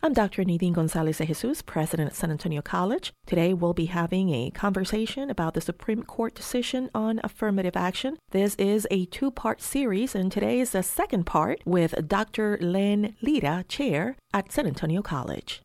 I'm Dr. Naydeen Gonzalez de Jesus, president at San Antonio College. Today we'll be having a conversation about the Supreme Court decision on affirmative action. This is a two part series, and today is the second part with Dr. Len Lira, chair at San Antonio College.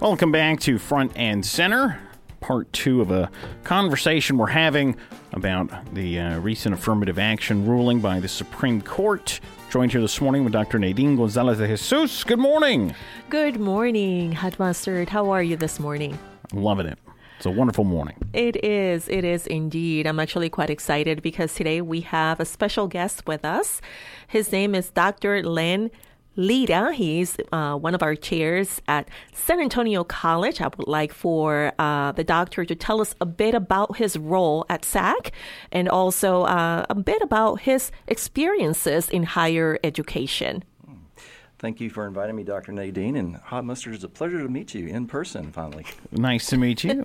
Welcome back to Front and Center, part two of a conversation we're having about the uh, recent affirmative action ruling by the Supreme Court. Joined here this morning with Dr. Naydeen Gonzalez de Jesus. Good morning. Good morning, Headmaster. How are you this morning? Loving it. It's a wonderful morning. It is. It is indeed. I'm actually quite excited because today we have a special guest with us. His name is Dr. Len Lira. He's uh, one of our chairs at San Antonio College. I would like for uh, the doctor to tell us a bit about his role at SAC and also uh, a bit about his experiences in higher education. Thank you for inviting me, Dr. Naydeen. And Hot Mustard, it's a pleasure to meet you in person finally. Nice to meet you.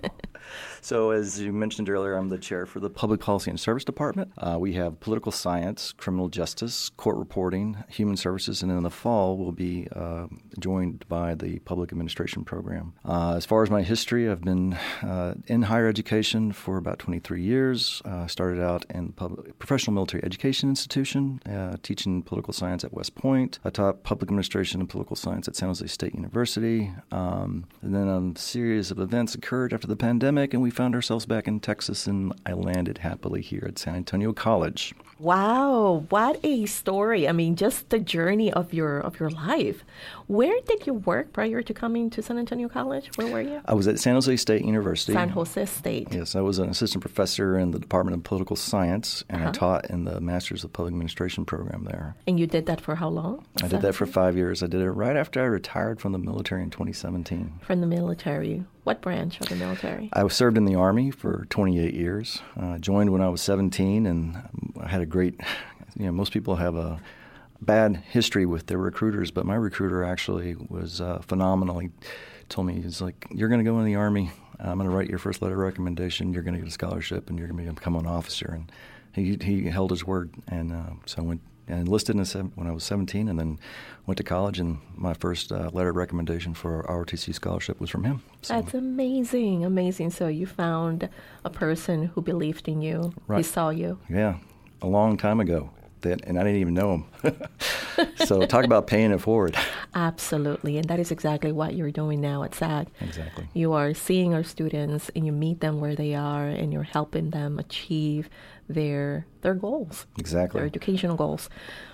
So, as you mentioned earlier, I'm the chair for the Public Policy and Service Department. Uh, we have political science, criminal justice, court reporting, human services, and in the fall, we'll be uh, joined by the Public Administration Program. Uh, as far as my history, I've been uh, in higher education for about 23 years. Uh, started out in public, professional military education institution, uh, teaching political science at West Point. I taught public administration Administration and Political Science at San Jose State University. Um, and then a series of events occurred after the pandemic, and we found ourselves back in Texas, and I landed happily here at San Antonio College. Wow, what a story! I mean, just the journey of your of your life. Where did you work prior to coming to San Antonio College? Where were you? I was at San Jose State University. San Jose State. Yes, I was an assistant professor in the Department of Political Science, and uh-huh. I taught in the Masters of Public Administration program there. And you did that for how long? I did that for five years. I did it right after I retired from the military in 2017. From the military. What branch of the military? I served in the Army for 28 years. Uh, joined when I was 17, and I had a great, you know, most people have a bad history with their recruiters, but my recruiter actually was uh, phenomenal. He told me, he's like, You're going to go in the Army. I'm going to write your first letter of recommendation. You're going to get a scholarship, and you're going to become an officer. And he, he held his word. And uh, so I went and enlisted in when I was 17, and then went to college. And my first uh, letter of recommendation for ROTC scholarship was from him. So. That's amazing, amazing. So you found a person who believed in you. Right. He saw you. Yeah, a long time ago. That, and I didn't even know him. so talk about paying it forward. Absolutely, and that is exactly what you're doing now at SAC. Exactly. You are seeing our students, and you meet them where they are, and you're helping them achieve their their goals. Exactly. Their educational goals.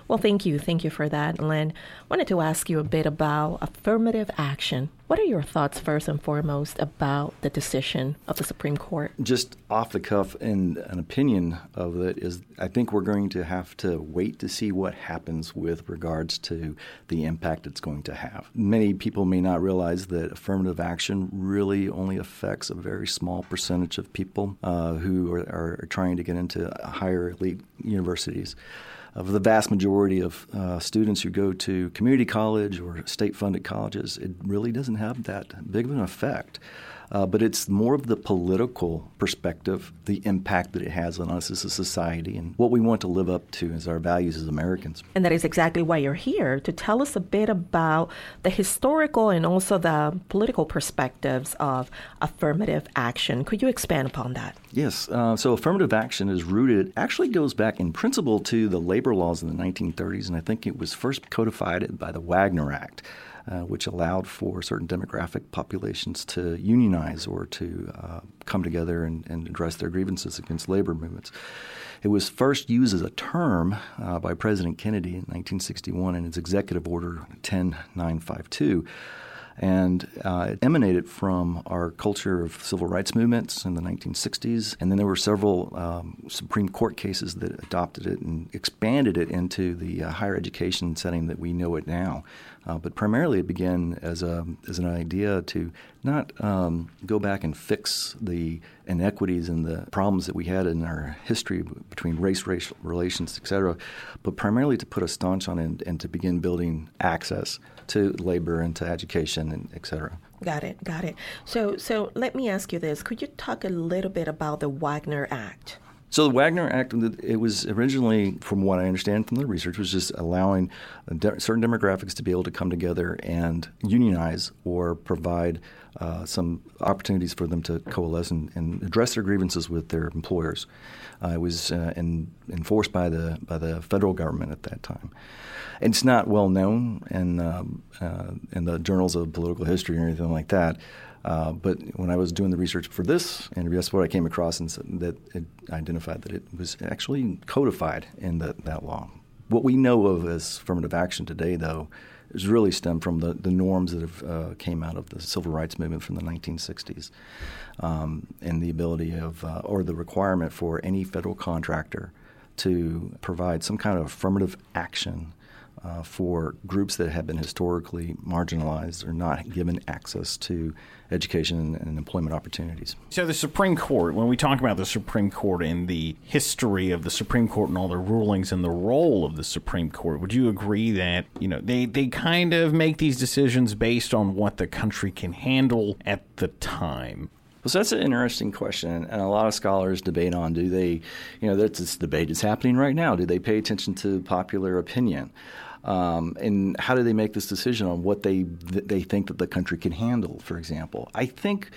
Well, thank you. Thank you for that, Len. Wanted to ask you a bit about affirmative action. What are your thoughts, first and foremost, about the decision of the Supreme Court? Just off the cuff, and an opinion of it is I think we're going to have to wait to see what happens with regards to the impact it's going to have. Many people may not realize that affirmative action really only affects a very small percentage of people uh, who are, are trying to get into higher elite universities of the vast majority of uh, students who go to community college or state funded colleges, it really doesn't have that big of an effect uh, but it's more of the political perspective, the impact that it has on us as a society, and what we want to live up to as our values as Americans. And that is exactly why you're here to tell us a bit about the historical and also the political perspectives of affirmative action. Could you expand upon that? Yes. Uh, so, affirmative action is rooted, actually goes back in principle to the labor laws in the 1930s, and I think it was first codified by the Wagner Act. Uh, which allowed for certain demographic populations to unionize or to uh, come together and, and, address their grievances against labor movements. It was first used as a term uh, by President Kennedy in 1961 in his Executive Order 10952 and uh, it emanated from our culture of civil rights movements in the 1960s. And then there were several um, Supreme Court cases that adopted it and expanded it into the uh, higher education setting that we know it now. Uh, but primarily, it began as a as an idea to not um, go back and fix the inequities and the problems that we had in our history between race, racial relations, et cetera, but primarily to put a staunch on it and, to begin building access to labor and to education and et cetera. Got it, got it. So, so let me ask you this: Could you talk a little bit about the Wagner Act? So the Wagner Act, it was originally, from what I understand from the research, was just allowing certain demographics to be able to come together and unionize or provide uh, some opportunities for them to coalesce and, and, address their grievances with their employers. Uh, it was uh, in, enforced by the by the federal government at that time. And it's not well known in um, uh, in the journals of political history or anything like that. Uh, but when I was doing the research for this interview, that's what I came across and that it identified that it was actually codified in the, that law. What we know of as affirmative action today, though, is really stemmed from the, the norms that have uh, came out of the civil rights movement from the 1960s, um, and the ability of uh, or the requirement for any federal contractor to provide some kind of affirmative action uh, for groups that have been historically marginalized or not given access to education and employment opportunities. So, the Supreme Court, when we talk about the Supreme Court and the history of the Supreme Court and all the rulings and the role of the Supreme Court, would you agree that, you know, they, they kind of make these decisions based on what the country can handle at the time? Well, so that's an interesting question, and a lot of scholars debate on do they, you know, that's this debate that's happening right now. Do they pay attention to popular opinion? Um, and how do they make this decision on what they they think that the country can handle? For example, I think.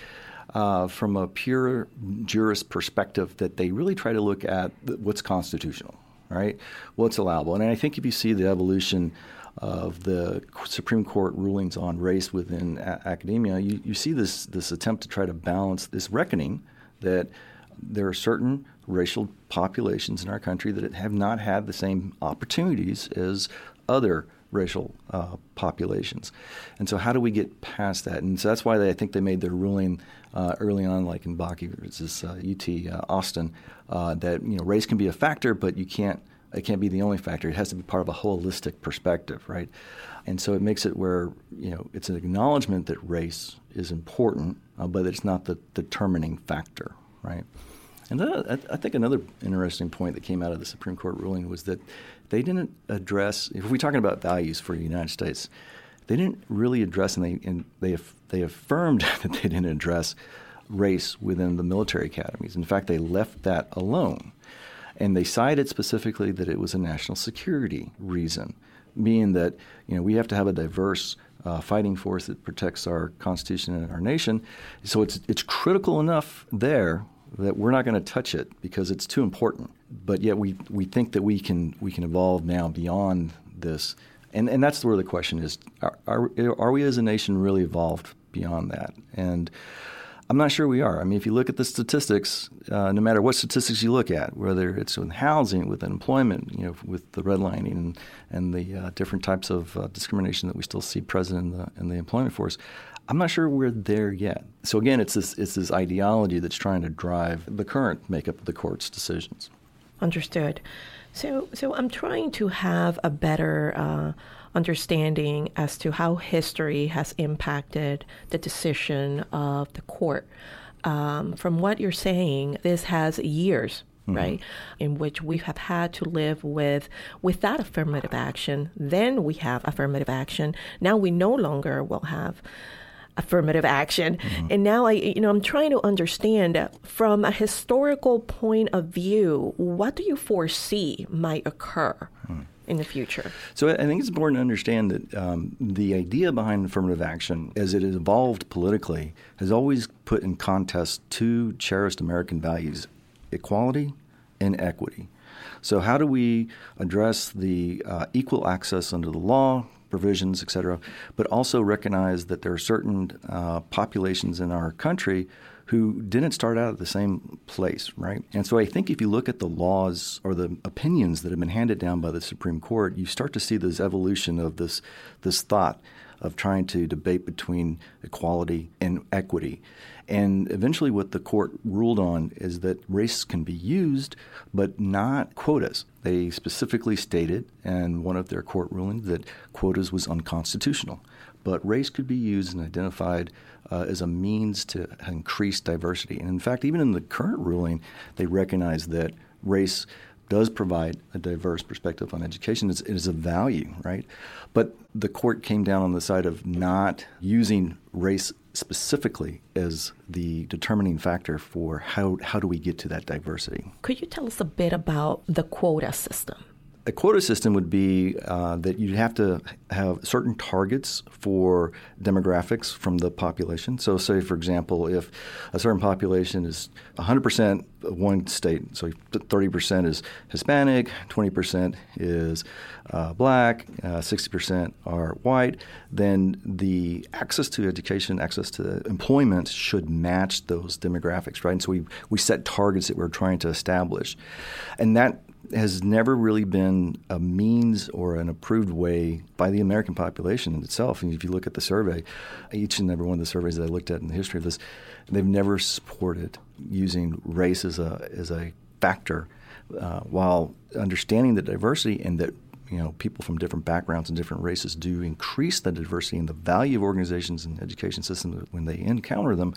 Uh, from a pure jurist perspective, that they really try to look at what's constitutional, right? What's allowable. And I think if you see the evolution of the Supreme Court rulings on race within a- academia, you, you see this, this attempt to try to balance this reckoning that there are certain racial populations in our country that have not had the same opportunities as other racial uh, populations. And so, how do we get past that? And so that's why they, I think they made their ruling uh, early on, like in Bakke versus uh, UT uh, Austin, uh, that you know race can be a factor, but you can't. It can't be the only factor. It has to be part of a holistic perspective, right? And so it makes it where you know it's an acknowledgement that race is important, uh, but it's not the determining factor, right? And then I think another interesting point that came out of the Supreme Court ruling was that they didn't address, if we're talking about values for the United States, they didn't really address, and they, and they, they affirmed that they didn't address race within the military academies. In fact, they left that alone. And they cited specifically that it was a national security reason, meaning that you know, we have to have a diverse uh, fighting force that protects our Constitution and our nation. So it's, it's critical enough there that we're not going to touch it because it's too important. But yet we, we think that we can we can evolve now beyond this, and and that's where the question is: Are are, are we as a nation really evolved beyond that? And I'm not sure we are. I mean, if you look at the statistics, uh, no matter what statistics you look at, whether it's with housing, with employment, you know, with the redlining and, and the uh, different types of uh, discrimination that we still see present in the, in the employment force, I'm not sure we're there yet. So again, it's this it's this ideology that's trying to drive the current makeup of the court's decisions. Understood. So so I'm trying to have a better uh, understanding as to how history has impacted the decision of the court. Um, from what you're saying, this has years Mm-hmm. right in which we have had to live with without affirmative action then we have affirmative action now we no longer will have affirmative action. Mm-hmm. And now I, you know, I'm trying to understand from a historical point of view, what do you foresee might occur? Mm. In the future. So I think it's important to understand that um, the idea behind affirmative action, as it has evolved politically, has always put in contest two cherished American values equality and equity. So, how do we address the uh, equal access under the law provisions, et cetera, but also recognize that there are certain uh, populations in our country who didn't start out at the same place, right? And so I think if you look at the laws or the opinions that have been handed down by the Supreme Court, you start to see this evolution of this this thought of trying to debate between equality and equity. And eventually, what the court ruled on is that race can be used, but not quotas. They specifically stated in one of their court rulings that quotas was unconstitutional. But race could be used and identified uh, as a means to increase diversity. And in fact, even in the current ruling, they recognize that race does provide a diverse perspective on education. It's, it is a value, right? But the court came down on the side of not using race specifically as the determining factor for how, how do we get to that diversity. Could you tell us a bit about the quota system? A quota system would be uh, that you'd have to have certain targets for demographics from the population. So, say, for example, if a certain population is 100% one state, so 30% is Hispanic, 20% is uh, black, uh, 60% are white, then the access to education, access to employment should match those demographics, right? And so we, we set targets that we're trying to establish. And that has never really been a means or an approved way by the American population itself. And if you look at the survey, each and every one of the surveys that I looked at in the history of this, they've never supported using race as a as a factor, uh, while understanding the diversity and that you know people from different backgrounds and different races do increase the diversity and the value of organizations and education systems when they encounter them.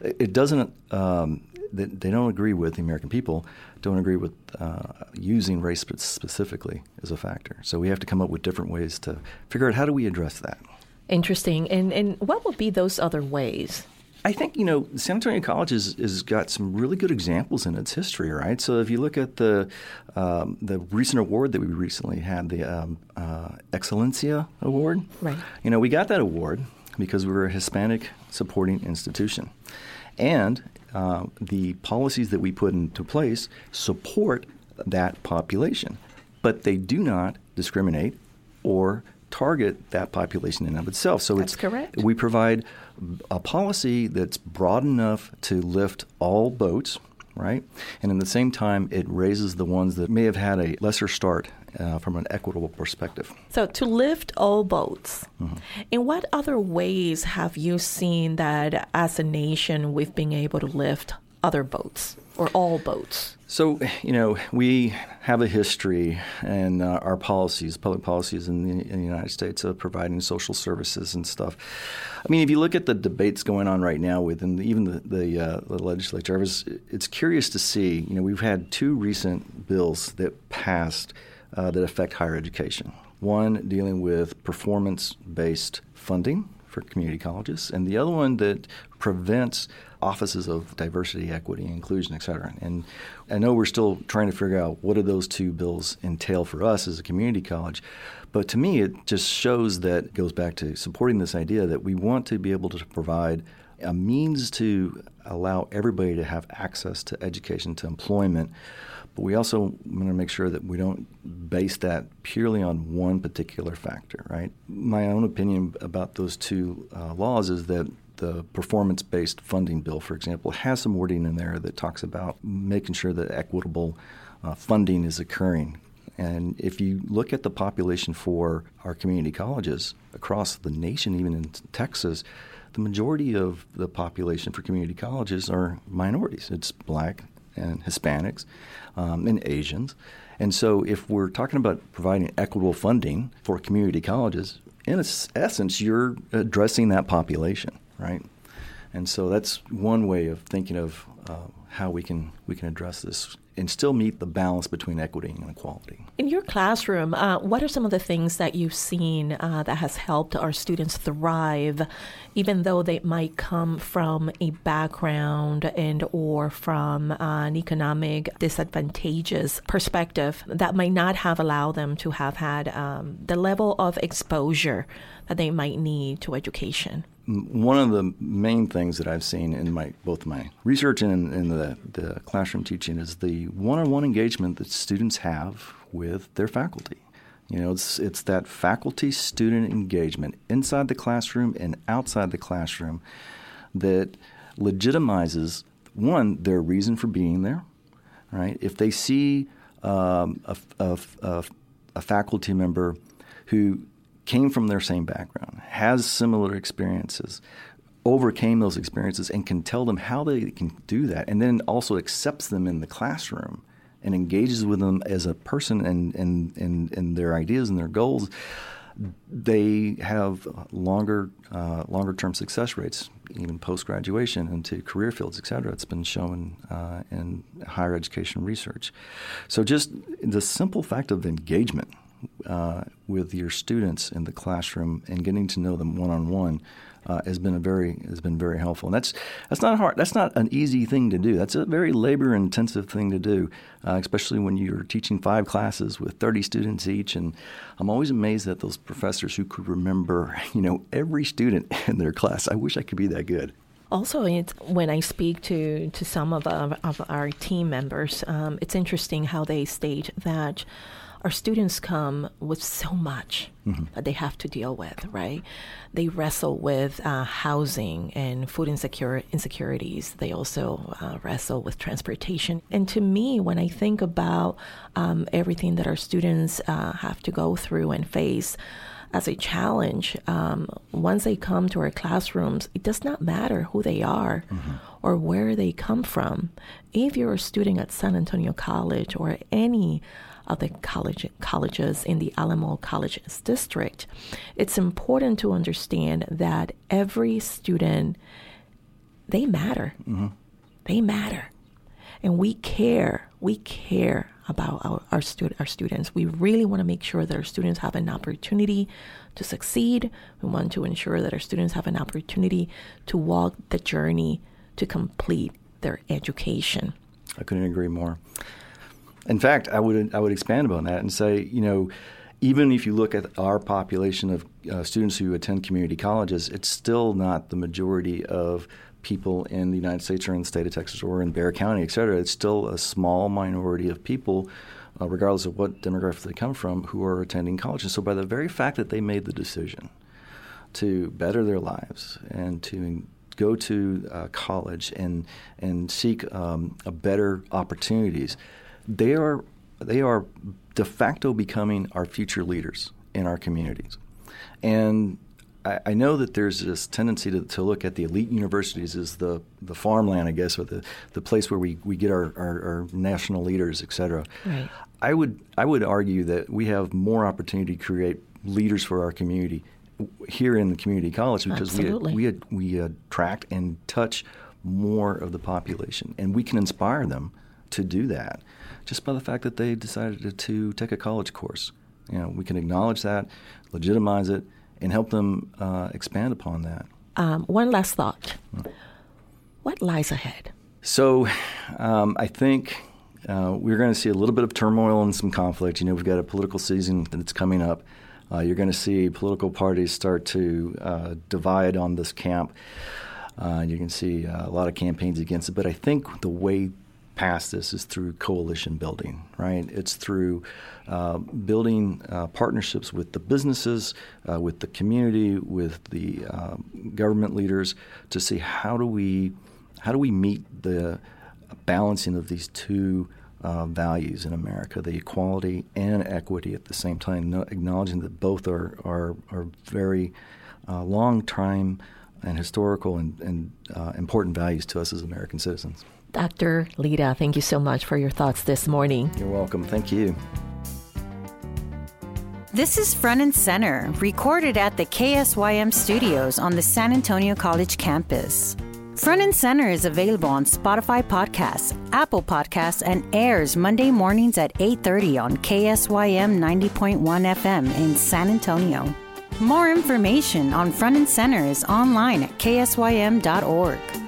It doesn't. Um, they don't agree with the American people don't agree with uh, using race specifically as a factor. So we have to come up with different ways to figure out how do we address that. Interesting. And and what would be those other ways? I think you know San Antonio College has, has got some really good examples in its history, right? So if you look at the um, the recent award that we recently had, the um, uh, Excelencia Award, right? You know, we got that award because we were a Hispanic supporting institution, and uh, the policies that we put into place support that population, but they do not discriminate or target that population in and of itself. So that's correct. We provide a policy that's broad enough to lift all boats, right? And at the same time, it raises the ones that may have had a lesser start uh, from an equitable perspective. So, to lift all boats, mm-hmm. in what other ways have you seen that as a nation we've been able to lift other boats or all boats? So, you know, we have a history and uh, our policies, public policies in the, in the, United States of providing social services and stuff. I mean, if you look at the debates going on right now within the, even the, the, uh, the legislature, was, it's curious to see, you know, we've had two recent bills that passed uh, that affect higher education. One dealing with performance based funding for community colleges, and the other one that prevents offices of diversity, equity, inclusion, et cetera. And I know we're still trying to figure out what do those two bills entail for us as a community college. But to me, it just shows that goes back to supporting this idea that we want to be able to provide a means to allow everybody to have access to education, to employment, but we also want to make sure that we don't base that purely on one particular factor, right? My own opinion about those two uh, laws is that the performance based funding bill, for example, has some wording in there that talks about making sure that equitable uh, funding is occurring. And if you look at the population for our community colleges across the nation, even in Texas, the majority of the population for community colleges are minorities. It's black and Hispanics um, and Asians. And so, if we're talking about providing equitable funding for community colleges, in essence, you're addressing that population, right? And so that's one way of thinking of uh, how we can we can address this and still meet the balance between equity and equality. In your classroom, uh, what are some of the things that you've seen uh, that has helped our students thrive, even though they might come from a background and or from an economic disadvantageous perspective that might not have allowed them to have had um, the level of exposure that they might need to education? One of the main things that I've seen in my both my research and in the, the classroom teaching is the one-on-one engagement that students have with their faculty. You know, it's it's that faculty-student engagement inside the classroom and outside the classroom that legitimizes one their reason for being there. Right? If they see um, a, a, a, a faculty member who came from their same background, has similar experiences, overcame those experiences, and can tell them how they can do that, and then also accepts them in the classroom and engages with them as a person and, and, and, and their ideas and their goals, they have longer uh, longer term success rates, even post graduation into career fields, et cetera. It's been shown uh, in higher education research. So just the simple fact of engagement uh, with your students in the classroom and getting to know them one on one has been a very has been very helpful. And that's that's not hard. That's not an easy thing to do. That's a very labor intensive thing to do, uh, especially when you're teaching five classes with 30 students each. And I'm always amazed at those professors who could remember, you know, every student in their class. I wish I could be that good. Also, it's when I speak to, to some of our, of our team members, um, it's interesting how they state that our students come with so much mm-hmm. that they have to deal with, right? They wrestle with uh, housing and food insecure- insecurities. They also uh, wrestle with transportation. And to me, when I think about um, everything that our students uh, have to go through and face, as a challenge. Um, once they come to our classrooms, it does not matter who they are mm-hmm. or where they come from. If you're a student at San Antonio College or any of the college, colleges in the Alamo Colleges District, it's important to understand that every student, they matter. Mm-hmm. They matter. And we care. We care about our, our, our students. We really want to make sure that our students have an opportunity to succeed. We want to ensure that our students have an opportunity to walk the journey to complete their education. I couldn't agree more. In fact, I would I would expand upon that and say, you know, even if you look at our population of uh, students who attend community colleges, it's still not the majority of people in the United States or in the state of Texas or in Bexar County, et cetera. It's still a small minority of people, uh, regardless of what demographic they come from, who are attending college. And so, by the very fact that they made the decision to better their lives and to go to uh, college and and seek um, a better opportunities, they are they are de facto becoming our future leaders in our communities. And I, I know that there's this tendency to, to look at the elite universities as the, the farmland, I guess, or the, the place where we, we get our, our, our national leaders, et cetera. Right. I would I would argue that we have more opportunity to create leaders for our community here in the community college because Absolutely. we we we attract and touch more of the population, and we can inspire them to do that just by the fact that they decided to, to take a college course. You know, we can acknowledge that, legitimize it, and help them uh, expand upon that. Um, one last thought. Hmm. What lies ahead? So, um, I think uh, we're going to see a little bit of turmoil and some conflict. You know, we've got a political season that's coming up. Uh, you're going to see political parties start to uh, divide on this camp. Uh, you can see uh, a lot of campaigns against it. But I think the way past this is through coalition building, right? It's through uh, building uh, partnerships with the businesses, uh, with the community, with the um, government leaders to see how do we how do we meet the balancing of these two uh, values in America, the equality and equity at the same time, no, acknowledging that both are are, are very uh, long time and historical and, and uh, important values to us as American citizens. Dr. Lira, thank you so much for your thoughts this morning. You're welcome. Thank you. This is Front and Center, recorded at the KSYM studios on the San Antonio College campus. Front and Center is available on Spotify Podcasts, Apple Podcasts, and airs Monday mornings at 8:30 on KSYM 90.1 FM in San Antonio. More information on Front and Center is online at ksym.org.